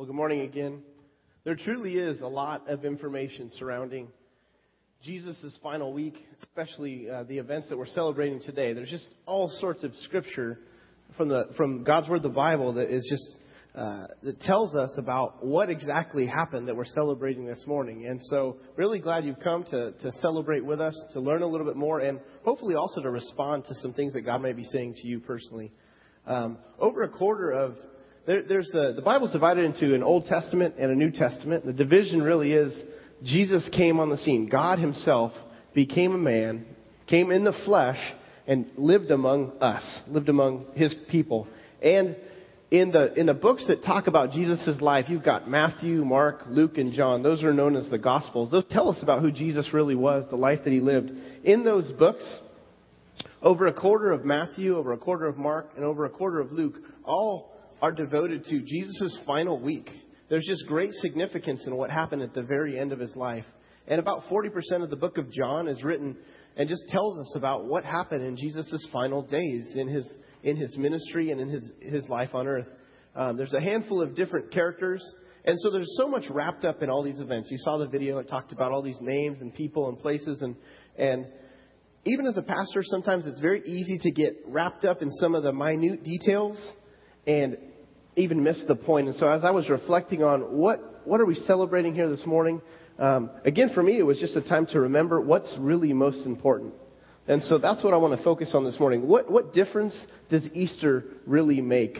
Well, good morning again. There truly is a lot of information surrounding Jesus' final week, especially uh, the events that we're celebrating today. There's just all sorts of scripture from the from God's Word, the Bible, that is just uh, that tells us about what exactly happened that we're celebrating this morning. And so, really glad you've come to to celebrate with us, to learn a little bit more, and hopefully also to respond to some things that God may be saying to you personally. Um, over a quarter of there, there's the, the Bible's divided into an Old Testament and a New Testament. The division really is Jesus came on the scene. God Himself became a man, came in the flesh, and lived among us, lived among His people. And in the in the books that talk about Jesus' life, you've got Matthew, Mark, Luke, and John. Those are known as the Gospels. Those tell us about who Jesus really was, the life that He lived. In those books, over a quarter of Matthew, over a quarter of Mark, and over a quarter of Luke all are devoted to Jesus' final week. There's just great significance in what happened at the very end of his life. And about 40% of the book of John is written and just tells us about what happened in Jesus' final days in his, in his ministry and in his, his life on earth. Um, there's a handful of different characters. And so there's so much wrapped up in all these events. You saw the video, it talked about all these names and people and places. And, and even as a pastor, sometimes it's very easy to get wrapped up in some of the minute details and even missed the point. And so as I was reflecting on what, what are we celebrating here this morning, um, again, for me, it was just a time to remember what's really most important. And so that's what I want to focus on this morning. What, what difference does Easter really make?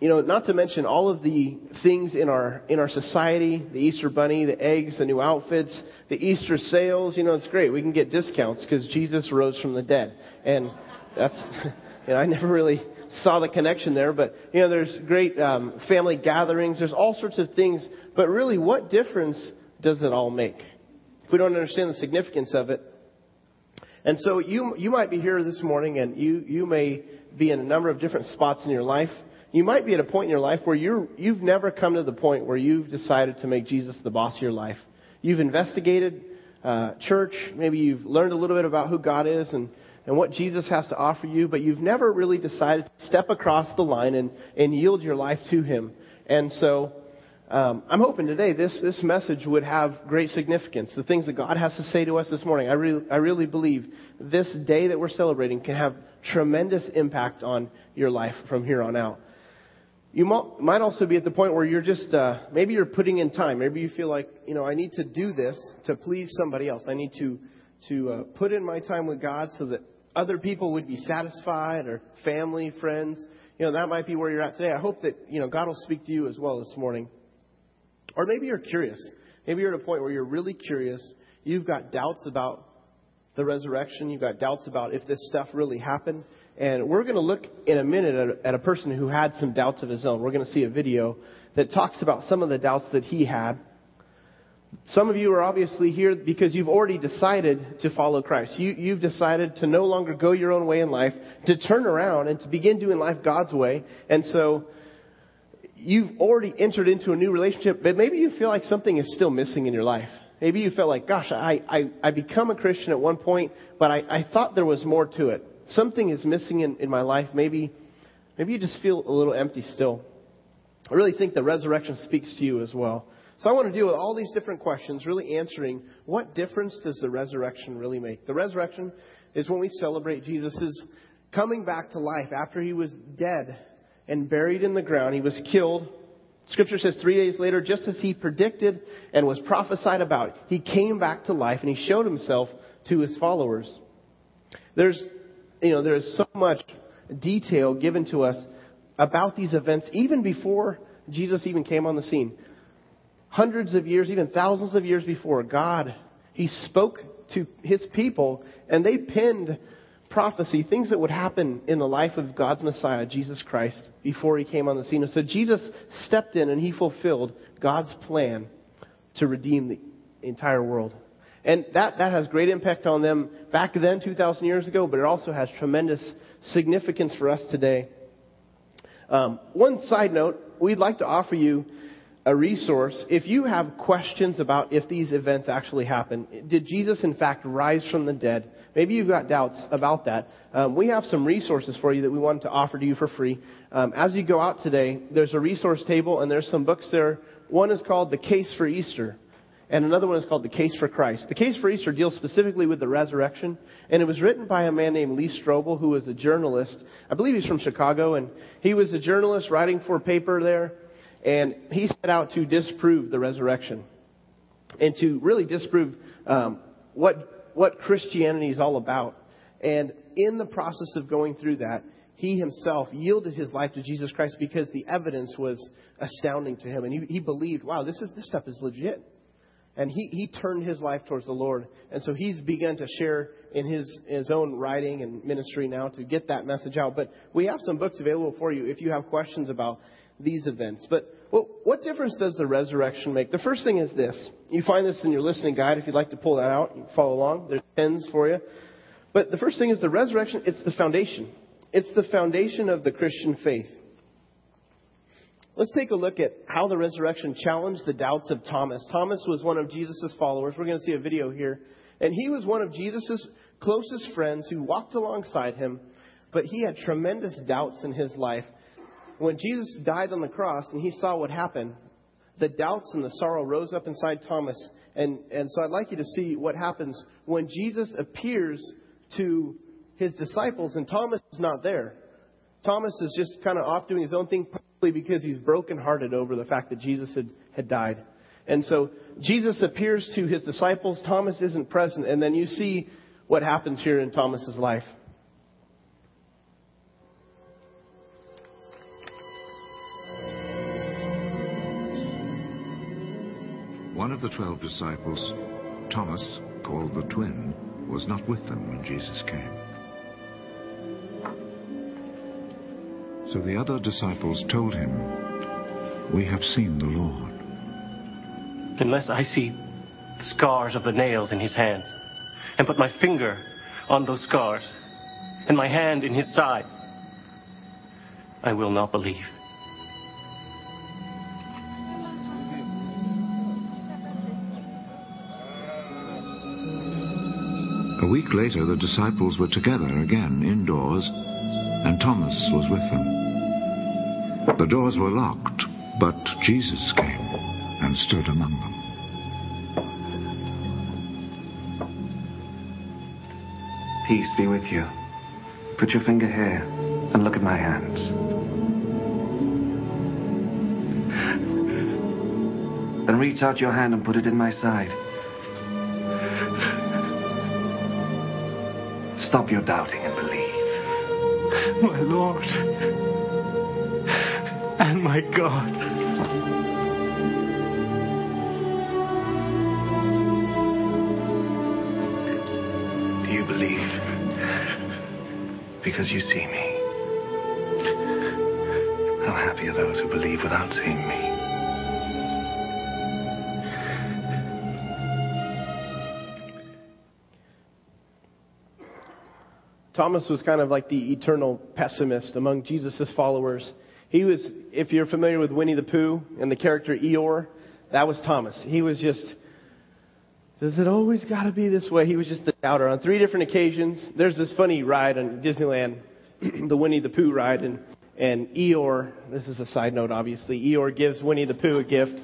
You know, not to mention all of the things in our, in our society, the Easter bunny, the eggs, the new outfits, the Easter sales, you know, it's great. We can get discounts because Jesus rose from the dead. And that's, you know, I never really saw the connection there, but you know, there's great um, family gatherings. There's all sorts of things. But really, what difference does it all make if we don't understand the significance of it? And so you you might be here this morning, and you you may be in a number of different spots in your life. You might be at a point in your life where you're you've never come to the point where you've decided to make Jesus the boss of your life. You've investigated uh, church. Maybe you've learned a little bit about who God is, and and what Jesus has to offer you, but you've never really decided to step across the line and, and yield your life to Him. And so, um, I'm hoping today this, this message would have great significance. The things that God has to say to us this morning, I really, I really believe this day that we're celebrating can have tremendous impact on your life from here on out. You might also be at the point where you're just, uh, maybe you're putting in time. Maybe you feel like, you know, I need to do this to please somebody else. I need to, to uh, put in my time with God so that other people would be satisfied or family, friends. You know, that might be where you're at today. I hope that, you know, God will speak to you as well this morning. Or maybe you're curious. Maybe you're at a point where you're really curious. You've got doubts about the resurrection. You've got doubts about if this stuff really happened. And we're going to look in a minute at a, at a person who had some doubts of his own. We're going to see a video that talks about some of the doubts that he had. Some of you are obviously here because you've already decided to follow Christ. You, you've decided to no longer go your own way in life, to turn around and to begin doing life God's way. And so you've already entered into a new relationship, but maybe you feel like something is still missing in your life. Maybe you felt like, gosh, I, I, I become a Christian at one point, but I, I thought there was more to it. Something is missing in, in my life. Maybe, maybe you just feel a little empty still. I really think the resurrection speaks to you as well. So I want to deal with all these different questions, really answering what difference does the resurrection really make? The resurrection is when we celebrate Jesus' coming back to life after he was dead and buried in the ground. He was killed. Scripture says three days later, just as he predicted and was prophesied about, he came back to life and he showed himself to his followers. There's, you know, there's so much detail given to us about these events even before Jesus even came on the scene hundreds of years, even thousands of years before, God, He spoke to His people and they penned prophecy, things that would happen in the life of God's Messiah, Jesus Christ, before He came on the scene. And so Jesus stepped in and He fulfilled God's plan to redeem the entire world. And that, that has great impact on them back then, 2,000 years ago, but it also has tremendous significance for us today. Um, one side note, we'd like to offer you a resource. If you have questions about if these events actually happened, did Jesus in fact rise from the dead? maybe you've got doubts about that. Um, we have some resources for you that we wanted to offer to you for free. Um, as you go out today, there's a resource table and there's some books there. One is called The Case for Easter and another one is called The Case for Christ. The Case for Easter deals specifically with the resurrection, and it was written by a man named Lee Strobel, who was a journalist. I believe he's from Chicago, and he was a journalist writing for a paper there, and he set out to disprove the resurrection and to really disprove um, what what Christianity is all about. And in the process of going through that, he himself yielded his life to Jesus Christ because the evidence was astounding to him, and he, he believed, wow, this is this stuff is legit and he, he turned his life towards the Lord. And so he's begun to share in his, his own writing and ministry now to get that message out. But we have some books available for you if you have questions about these events. But well, what difference does the resurrection make? The first thing is this. You find this in your listening guide if you'd like to pull that out. You follow along. There's pens for you. But the first thing is the resurrection, it's the foundation. It's the foundation of the Christian faith. Let's take a look at how the resurrection challenged the doubts of Thomas. Thomas was one of Jesus' followers. We're going to see a video here. And he was one of Jesus' closest friends who walked alongside him, but he had tremendous doubts in his life. When Jesus died on the cross and he saw what happened, the doubts and the sorrow rose up inside Thomas. And, and so I'd like you to see what happens when Jesus appears to his disciples and Thomas is not there. Thomas is just kind of off doing his own thing, probably because he's brokenhearted over the fact that Jesus had, had died. And so Jesus appears to his disciples. Thomas isn't present. And then you see what happens here in Thomas's life. One of the twelve disciples, Thomas, called the twin, was not with them when Jesus came. So the other disciples told him, We have seen the Lord. Unless I see the scars of the nails in his hands, and put my finger on those scars, and my hand in his side, I will not believe. A week later, the disciples were together again indoors and Thomas was with them. The doors were locked, but Jesus came and stood among them. Peace be with you. Put your finger here and look at my hands. Then reach out your hand and put it in my side. Stop your doubting and believe my Lord and my God. Do you believe because you see me? How happy are those who believe without seeing me? Thomas was kind of like the eternal pessimist among Jesus' followers. He was, if you're familiar with Winnie the Pooh and the character Eeyore, that was Thomas. He was just, does it always got to be this way? He was just the doubter. On three different occasions, there's this funny ride on Disneyland, the Winnie the Pooh ride, and, and Eeyore, this is a side note obviously, Eeyore gives Winnie the Pooh a gift,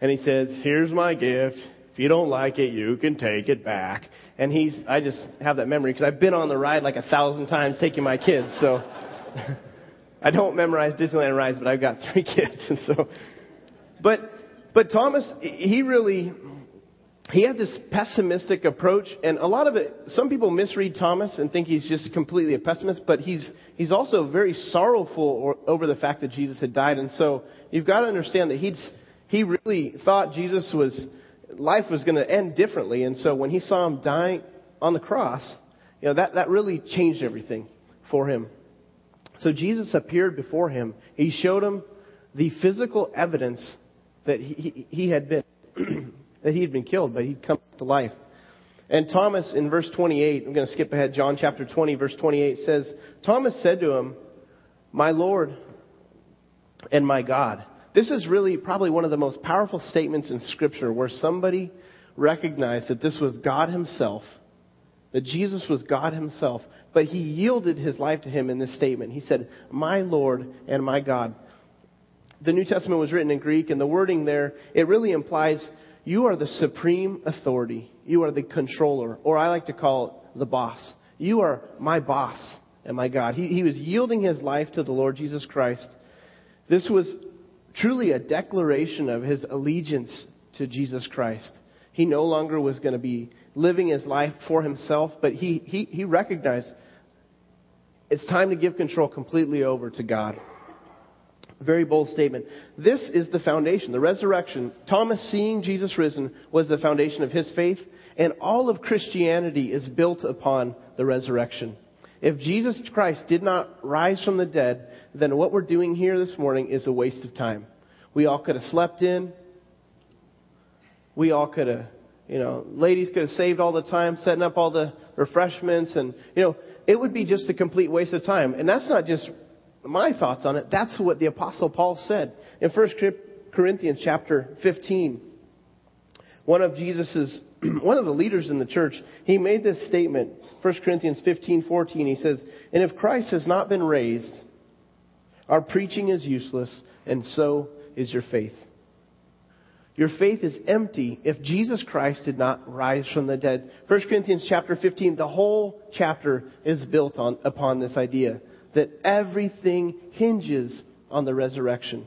and he says, here's my gift. If you don't like it, you can take it back. And he's, I just have that memory because I've been on the ride like a thousand times taking my kids. So I don't memorize Disneyland rides, but I've got three kids. And so, but, but Thomas, he really, he had this pessimistic approach, and a lot of it, some people misread Thomas and think he's just completely a pessimist, but he's, he's also very sorrowful over the fact that Jesus had died. And so you've got to understand that he's, he really thought Jesus was, life was going to end differently. And so when he saw him dying on the cross, you know, that, that really changed everything for him. So Jesus appeared before him. He showed him the physical evidence that he, he had been, that he had been killed, but he'd come to life. And Thomas in verse 28, I'm going to skip ahead, John chapter 20, verse 28 says, Thomas said to him, My Lord and my God. This is really probably one of the most powerful statements in Scripture where somebody recognized that this was God Himself that Jesus was God himself, but he yielded his life to him in this statement. He said, My Lord and my God. The New Testament was written in Greek, and the wording there, it really implies you are the supreme authority. You are the controller, or I like to call it the boss. You are my boss and my God. He, he was yielding his life to the Lord Jesus Christ. This was truly a declaration of his allegiance to Jesus Christ. He no longer was going to be living his life for himself, but he, he, he recognized it's time to give control completely over to God. Very bold statement. This is the foundation. The resurrection, Thomas seeing Jesus risen, was the foundation of his faith, and all of Christianity is built upon the resurrection. If Jesus Christ did not rise from the dead, then what we're doing here this morning is a waste of time. We all could have slept in. We all could have, you know, ladies could have saved all the time, setting up all the refreshments, and, you know, it would be just a complete waste of time. And that's not just my thoughts on it. That's what the Apostle Paul said in 1 Corinthians chapter 15. One of Jesus's, one of the leaders in the church, he made this statement. 1 Corinthians 15:14. He says, "And if Christ has not been raised, our preaching is useless, and so is your faith." Your faith is empty if Jesus Christ did not rise from the dead. 1 Corinthians chapter 15, the whole chapter is built on, upon this idea that everything hinges on the resurrection.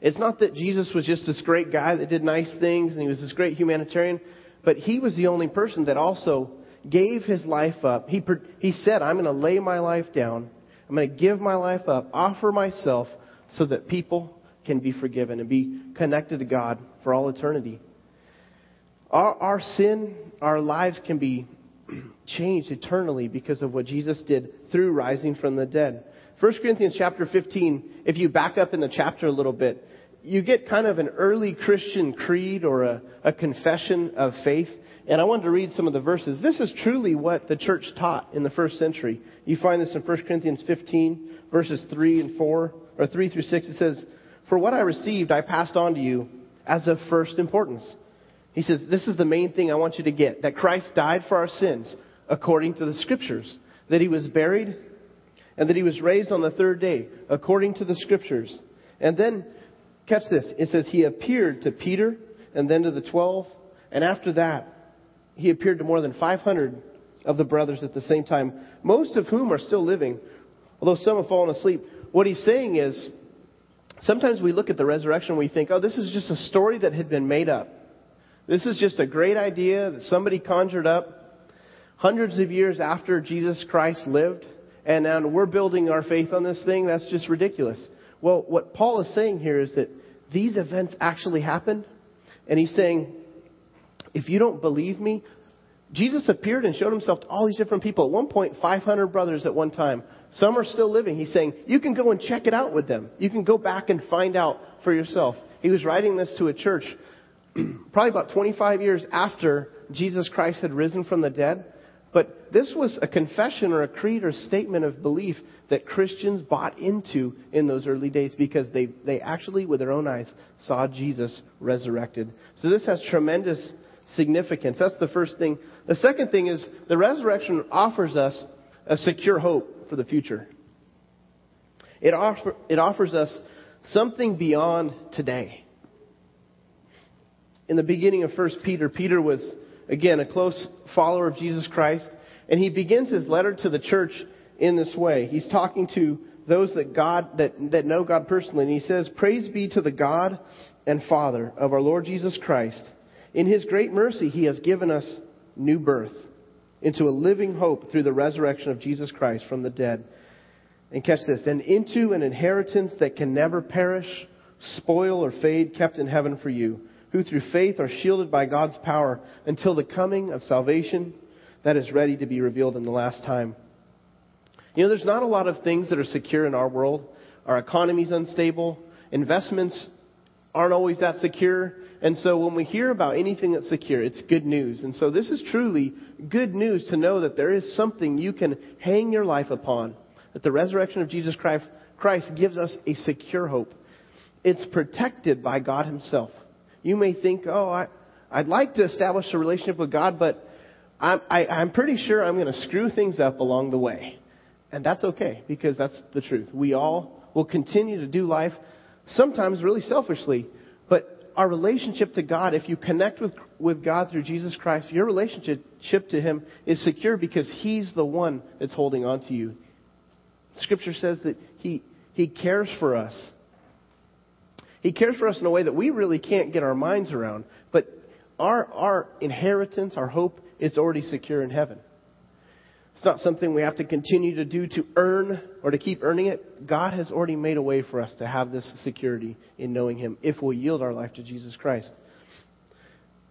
It's not that Jesus was just this great guy that did nice things and he was this great humanitarian, but he was the only person that also gave his life up. He, he said, I'm going to lay my life down. I'm going to give my life up, offer myself so that people can be forgiven and be connected to God for all eternity. Our, our sin, our lives can be changed eternally because of what Jesus did through rising from the dead. 1 Corinthians chapter 15, if you back up in the chapter a little bit, you get kind of an early Christian creed or a, a confession of faith. And I wanted to read some of the verses. This is truly what the church taught in the first century. You find this in 1 Corinthians 15, verses 3 and 4, or 3 through 6. It says, For what I received, I passed on to you as of first importance. He says, This is the main thing I want you to get that Christ died for our sins according to the Scriptures, that he was buried, and that he was raised on the third day according to the Scriptures. And then, catch this, it says, He appeared to Peter and then to the twelve, and after that, he appeared to more than 500 of the brothers at the same time, most of whom are still living, although some have fallen asleep. What he's saying is, sometimes we look at the resurrection and we think, oh, this is just a story that had been made up. This is just a great idea that somebody conjured up hundreds of years after Jesus Christ lived, and now we're building our faith on this thing. That's just ridiculous. Well, what Paul is saying here is that these events actually happened, and he's saying, if you don't believe me, Jesus appeared and showed himself to all these different people. At one point, 500 brothers at one time. Some are still living. He's saying, you can go and check it out with them. You can go back and find out for yourself. He was writing this to a church probably about 25 years after Jesus Christ had risen from the dead. But this was a confession or a creed or statement of belief that Christians bought into in those early days because they, they actually, with their own eyes, saw Jesus resurrected. So this has tremendous significance. That's the first thing. The second thing is the resurrection offers us a secure hope for the future. It, offer, it offers us something beyond today in the beginning of 1 Peter, Peter was, again, a close follower of Jesus Christ. And he begins his letter to the church in this way. He's talking to those that God, that, that know God personally. And he says, Praise be to the God and Father of our Lord Jesus Christ. In his great mercy, he has given us new birth into a living hope through the resurrection of Jesus Christ from the dead. And catch this, and into an inheritance that can never perish, spoil, or fade, kept in heaven for you who through faith are shielded by God's power until the coming of salvation that is ready to be revealed in the last time. You know, there's not a lot of things that are secure in our world. Our economy's unstable. Investments aren't always that secure. And so when we hear about anything that's secure, it's good news. And so this is truly good news to know that there is something you can hang your life upon. That the resurrection of Jesus Christ, Christ gives us a secure hope. It's protected by God Himself. You may think, oh, I, I'd like to establish a relationship with God, but I'm, I, I'm pretty sure I'm going to screw things up along the way. And that's okay because that's the truth. We all will continue to do life sometimes really selfishly, but our relationship to God, if you connect with, with God through Jesus Christ, your relationship to Him is secure because He's the one that's holding on to you. Scripture says that He, he cares for us. He cares for us in a way that we really can't get our minds around. But our, our inheritance, our hope, is already secure in heaven. It's not something we have to continue to do to earn or to keep earning it. God has already made a way for us to have this security in knowing Him if we yield our life to Jesus Christ.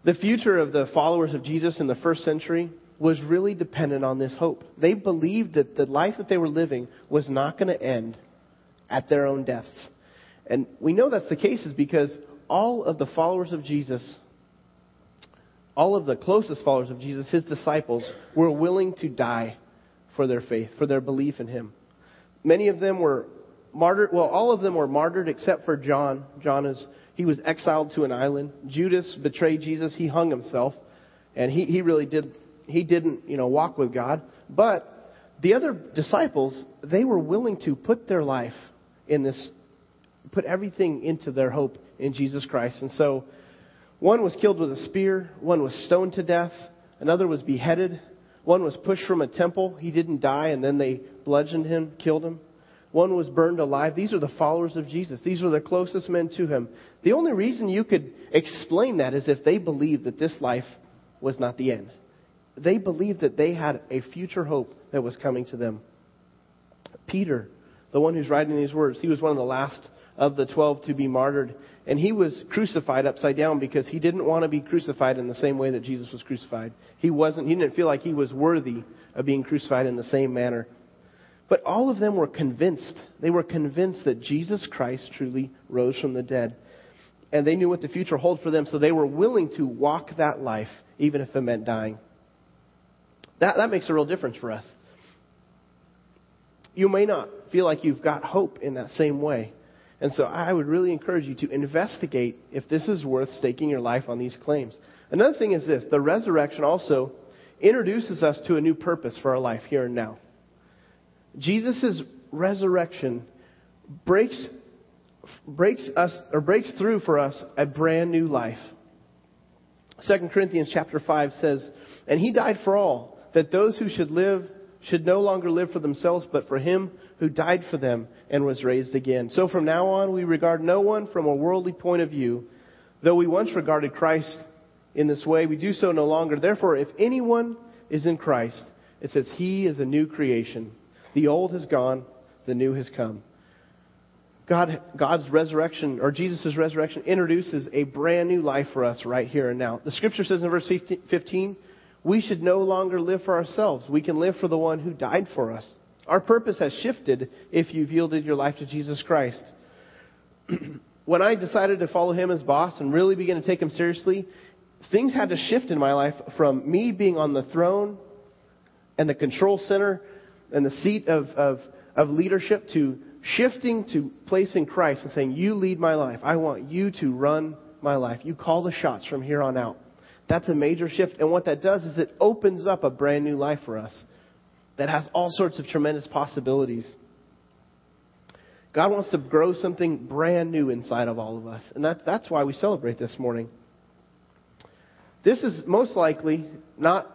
The future of the followers of Jesus in the first century was really dependent on this hope. They believed that the life that they were living was not going to end at their own deaths. And we know that's the case is because all of the followers of Jesus all of the closest followers of Jesus, his disciples, were willing to die for their faith, for their belief in him. Many of them were martyred. Well, all of them were martyred except for John. John is he was exiled to an island. Judas betrayed Jesus. He hung himself, and he, he really did he didn't you know walk with God. But the other disciples they were willing to put their life in this, put everything into their hope in Jesus Christ, and so one was killed with a spear, one was stoned to death, another was beheaded, one was pushed from a temple. He didn't die, and then they bludgeoned him, killed him. One was burned alive. These are the followers of Jesus. These were the closest men to him. The only reason you could explain that is if they believed that this life was not the end. They believed that they had a future hope that was coming to them. Peter, the one who's writing these words, he was one of the last of the twelve to be martyred. And he was crucified upside down because he didn't want to be crucified in the same way that Jesus was crucified. He wasn't, he didn't feel like he was worthy of being crucified in the same manner. But all of them were convinced. They were convinced that Jesus Christ truly rose from the dead. And they knew what the future held for them, so they were willing to walk that life, even if it meant dying. That, that makes a real difference for us. You may not feel like you've got hope in that same way. And so I would really encourage you to investigate if this is worth staking your life on these claims. Another thing is this the resurrection also introduces us to a new purpose for our life here and now. Jesus' resurrection breaks, breaks us or breaks through for us a brand new life. 2 Corinthians chapter 5 says, And he died for all, that those who should live should no longer live for themselves, but for him who died for them and was raised again. So from now on, we regard no one from a worldly point of view. Though we once regarded Christ in this way, we do so no longer. Therefore, if anyone is in Christ, it says he is a new creation. The old has gone, the new has come. God, God's resurrection, or Jesus' resurrection, introduces a brand new life for us right here and now. The scripture says in verse 15, we should no longer live for ourselves. We can live for the one who died for us. Our purpose has shifted if you've yielded your life to Jesus Christ. when I decided to follow him as boss and really begin to take him seriously, things had to shift in my life from me being on the throne and the control center and the seat of, of, of leadership to shifting to placing Christ and saying, You lead my life. I want you to run my life. You call the shots from here on out. That's a major shift. And what that does is it opens up a brand new life for us that has all sorts of tremendous possibilities. God wants to grow something brand new inside of all of us. And that, that's why we celebrate this morning. This is most likely not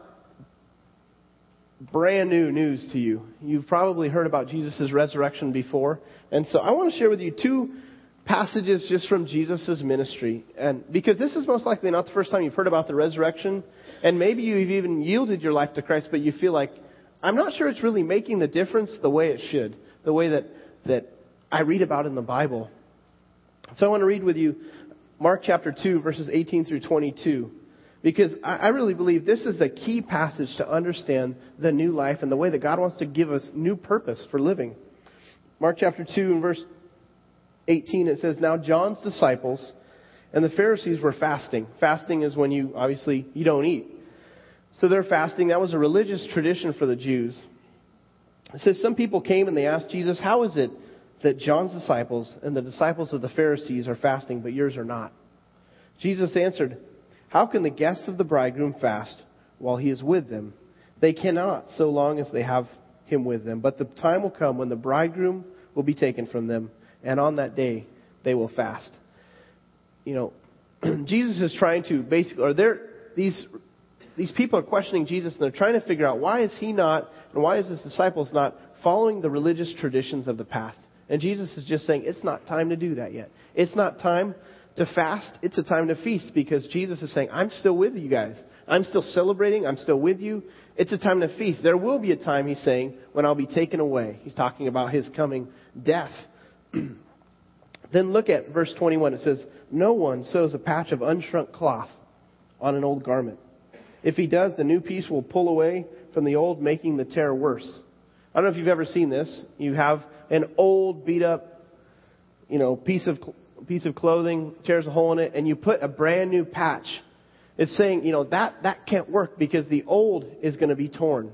brand new news to you. You've probably heard about Jesus' resurrection before. And so I want to share with you two passages just from Jesus' ministry. And because this is most likely not the first time you've heard about the resurrection, and maybe you've even yielded your life to Christ, but you feel like, I'm not sure it's really making the difference the way it should, the way that, that I read about in the Bible. So I want to read with you Mark chapter 2, verses 18 through 22. Because I really believe this is a key passage to understand the new life and the way that God wants to give us new purpose for living. Mark chapter 2 and verse 18, it says, Now John's disciples and the Pharisees were fasting. Fasting is when you, obviously, you don't eat. So they're fasting. That was a religious tradition for the Jews. It says, Some people came and they asked Jesus, How is it that John's disciples and the disciples of the Pharisees are fasting, but yours are not? Jesus answered, How can the guests of the bridegroom fast while he is with them. They cannot so long as they have him with them. But the time will come when the bridegroom will be taken from them, and on that day they will fast. You know, Jesus is trying to basically, or they're, these, these people are questioning Jesus and they're trying to figure out why is he not, and why is his disciples not following the religious traditions of the past. And Jesus is just saying, it's not time to do that yet. It's not time to fast. It's a time to feast because Jesus is saying, I'm still with you guys. I'm still celebrating. I'm still with you. It's a time to feast. There will be a time, he's saying, when I'll be taken away. He's talking about his coming death. then look at verse 21. It says, No one sews a patch of unshrunk cloth on an old garment. If he does, the new piece will pull away from the old, making the tear worse. I don't know if you've ever seen this. You have an old, beat up, you know, piece of piece of clothing, tears a hole in it, and you put a brand new patch. It's saying, you know, that that can't work because the old is going to be torn.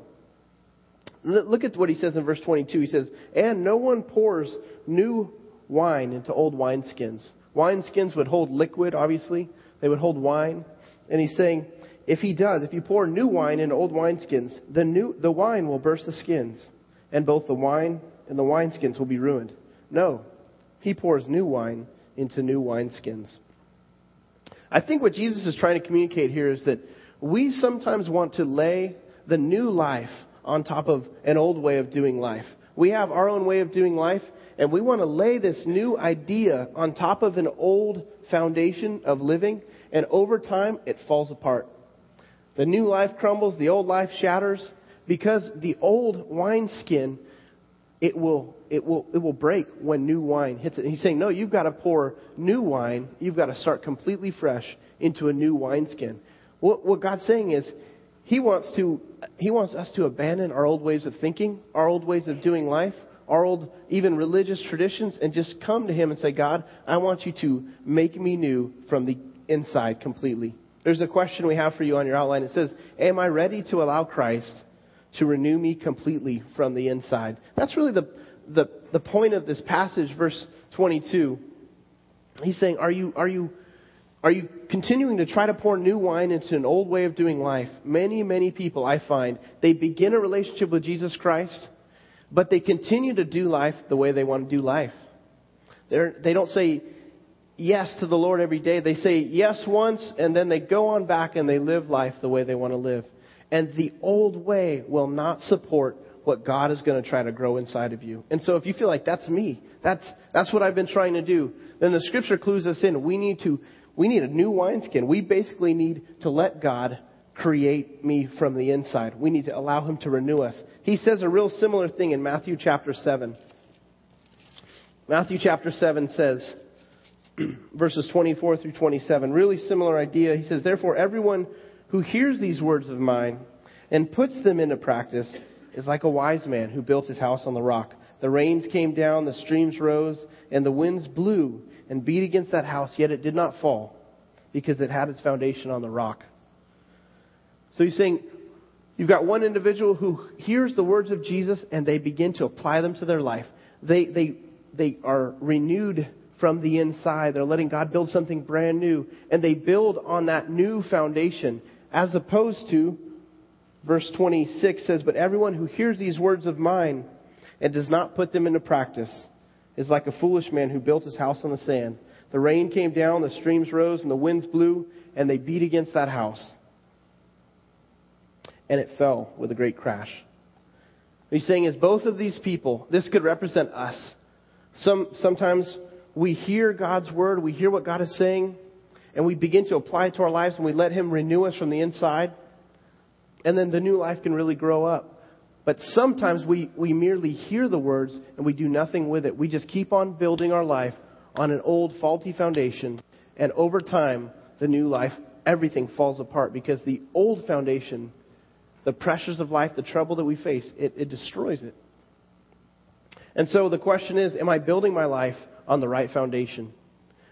Look at what he says in verse 22. He says, "And no one pours new wine into old wineskins. Wineskins would hold liquid, obviously. They would hold wine. And he's saying, if he does, if you pour new wine into old wineskins, the new the wine will burst the skins, and both the wine and the wineskins will be ruined. No, he pours new wine into new wineskins. I think what Jesus is trying to communicate here is that we sometimes want to lay the new life on top of an old way of doing life. We have our own way of doing life, and we want to lay this new idea on top of an old foundation of living, and over time it falls apart. The new life crumbles, the old life shatters, because the old wineskin it will, it will, it will break when new wine hits it. And he's saying, no, you've got to pour new wine. You've got to start completely fresh into a new wineskin. What, what God's saying is, He wants to, He wants us to abandon our old ways of thinking, our old ways of doing life, our old, even religious traditions, and just come to Him and say, God, I want you to make me new from the inside completely. There's a question we have for you on your outline. It says, Am I ready to allow Christ to renew me completely from the inside. That's really the, the, the point of this passage, verse 22. He's saying, are you, are you, are you continuing to try to pour new wine into an old way of doing life? Many, many people I find, they begin a relationship with Jesus Christ, but they continue to do life the way they want to do life. They're, they don't say yes to the Lord every day. They say yes once, and then they go on back and they live life the way they want to live. And the old way will not support what God is going to try to grow inside of you. And so if you feel like that's me, that's, that's what I've been trying to do, then the scripture clues us in. We need to, we need a new wineskin. We basically need to let God create me from the inside. We need to allow Him to renew us. He says a real similar thing in Matthew chapter 7. Matthew chapter 7 says, verses 24 through 27, really similar idea. He says, Therefore, everyone who hears these words of mine and puts them into practice is like a wise man who built his house on the rock. The rains came down, the streams rose, and the winds blew and beat against that house, yet it did not fall because it had its foundation on the rock. So he's saying, you've got one individual who hears the words of Jesus and they begin to apply them to their life. They, they, they are renewed from the inside. They're letting God build something brand new and they build on that new foundation as opposed to, verse 26 says, But everyone who hears these words of mine and does not put them into practice is like a foolish man who built his house on the sand. The rain came down, the streams rose, and the winds blew, and they beat against that house. And it fell with a great crash. What he's saying is both of these people, this could represent us. Some, sometimes we hear God's word, we hear what God is saying, and we begin to apply it to our lives and we let Him renew us from the inside, and then the new life can really grow up. But sometimes we, we merely hear the words and we do nothing with it. We just keep on building our life on an old faulty foundation, and over time, the new life, everything falls apart because the old foundation, the pressures of life, the trouble that we face, it, it destroys it. And so the question is, am I building my life on the right foundation?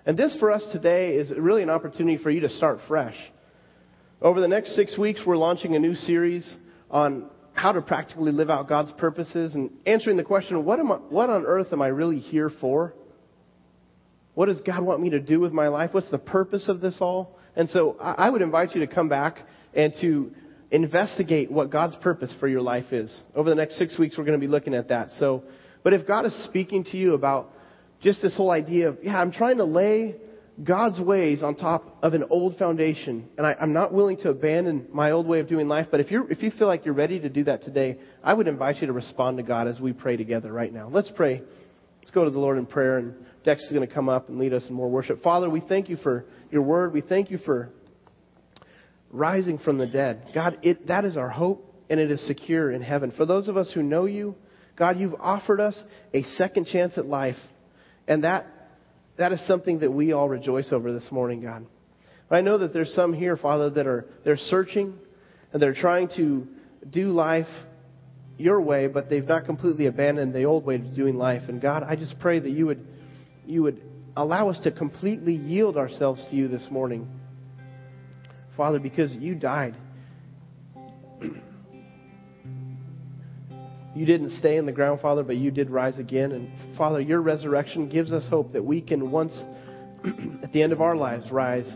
And this for us today is really an opportunity for you to start fresh. Over the next six weeks, we're launching a new series on how to practically live out God's purposes and answering the question, what, am I, what on earth am I really here for? What does God want me to do with my life? What's the purpose of this all? And so I would invite you to come back and to investigate what God's purpose for your life is. Over the next six weeks, we're going to be looking at that. So, but if God is speaking to you about just this whole idea of, yeah, I'm trying to lay God's ways on top of an old foundation, and I, am not willing to abandon my old way of doing life. But if you if you feel like you're ready to do that today, I would invite you to respond to God as we pray together right now. Let's pray. Let's go to the Lord in prayer, and Dex is going to come up and lead us in more worship. Father, we thank you for your word. We thank you for rising from the dead. God, it, that is our hope, and it is secure in heaven. For those of us who know you, God, you've offered us a second chance at life, and that that is something that we all rejoice over this morning, God. But I know that there's some here, Father, that are they're searching and they're trying to do life your way, but they've not completely abandoned the old way of doing life. And God, I just pray that you would you would allow us to completely yield ourselves to you this morning. Father, because you died. You didn't stay in the ground, Father, but you did rise again. And Father, your resurrection gives us hope that we can once, at the end of our lives, rise,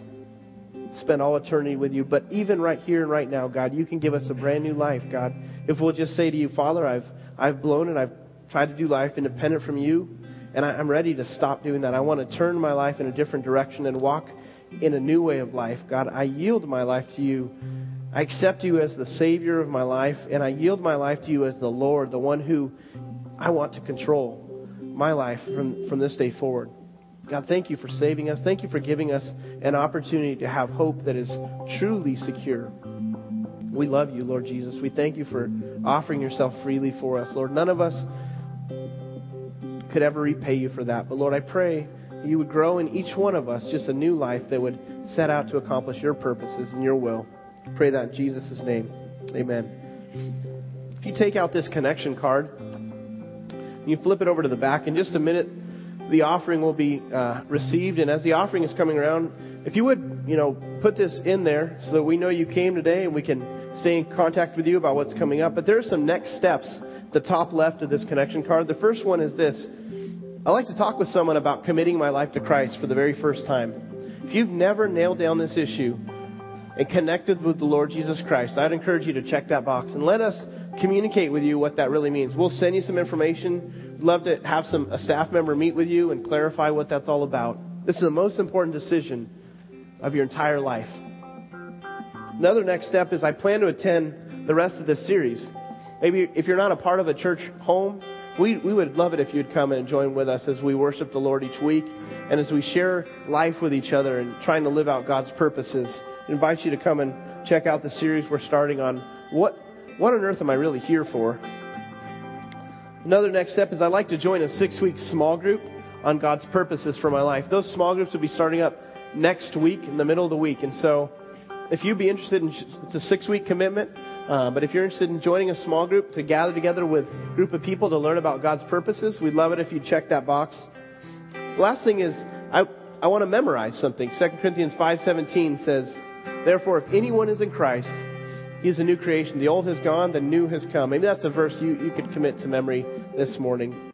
spend all eternity with you. But even right here and right now, God, you can give us a brand new life, God. If we'll just say to you, Father, I've, I've blown it, I've tried to do life independent from you, and I, I'm ready to stop doing that. I want to turn my life in a different direction and walk in a new way of life. God, I yield my life to you. I accept you as the Savior of my life, and I yield my life to you as the Lord, the one who I want to control my life from, from this day forward. God, thank you for saving us. Thank you for giving us an opportunity to have hope that is truly secure. We love you, Lord Jesus. We thank you for offering yourself freely for us, Lord. None of us could ever repay you for that. But Lord, I pray you would grow in each one of us just a new life that would set out to accomplish your purposes and your will. Pray that in Jesus' name. Amen. If you take out this connection card, you flip it over to the back, in just a minute, the offering will be uh, received. And as the offering is coming around, if you would, you know, put this in there so that we know you came today and we can stay in contact with you about what's coming up. But there are some next steps, the top left of this connection card. The first one is this. I like to talk with someone about committing my life to Christ for the very first time. If you've never nailed down this issue, and connected with the Lord Jesus Christ, I'd encourage you to check that box and let us communicate with you what that really means. We'll send you some information. We'd love to have some a staff member meet with you and clarify what that's all about. This is the most important decision of your entire life. Another next step is I plan to attend the rest of this series. Maybe if you're not a part of a church home, we, we would love it if you'd come and join with us as we worship the Lord each week and as we share life with each other and trying to live out God's purposes invite you to come and check out the series we're starting on what what on earth am I really here for? Another next step is I'd like to join a six week small group on God's purposes for my life. Those small groups will be starting up next week in the middle of the week. And so if you'd be interested in it's a six week commitment, uh, but if you're interested in joining a small group to gather together with a group of people to learn about God's purposes, we'd love it if you check that box. Last thing is I, I want to memorize something. 2 Corinthians 5.17 says, Therefore, if anyone is in Christ, he is a new creation. The old has gone, the new has come. Maybe that's a verse you, you could commit to memory this morning.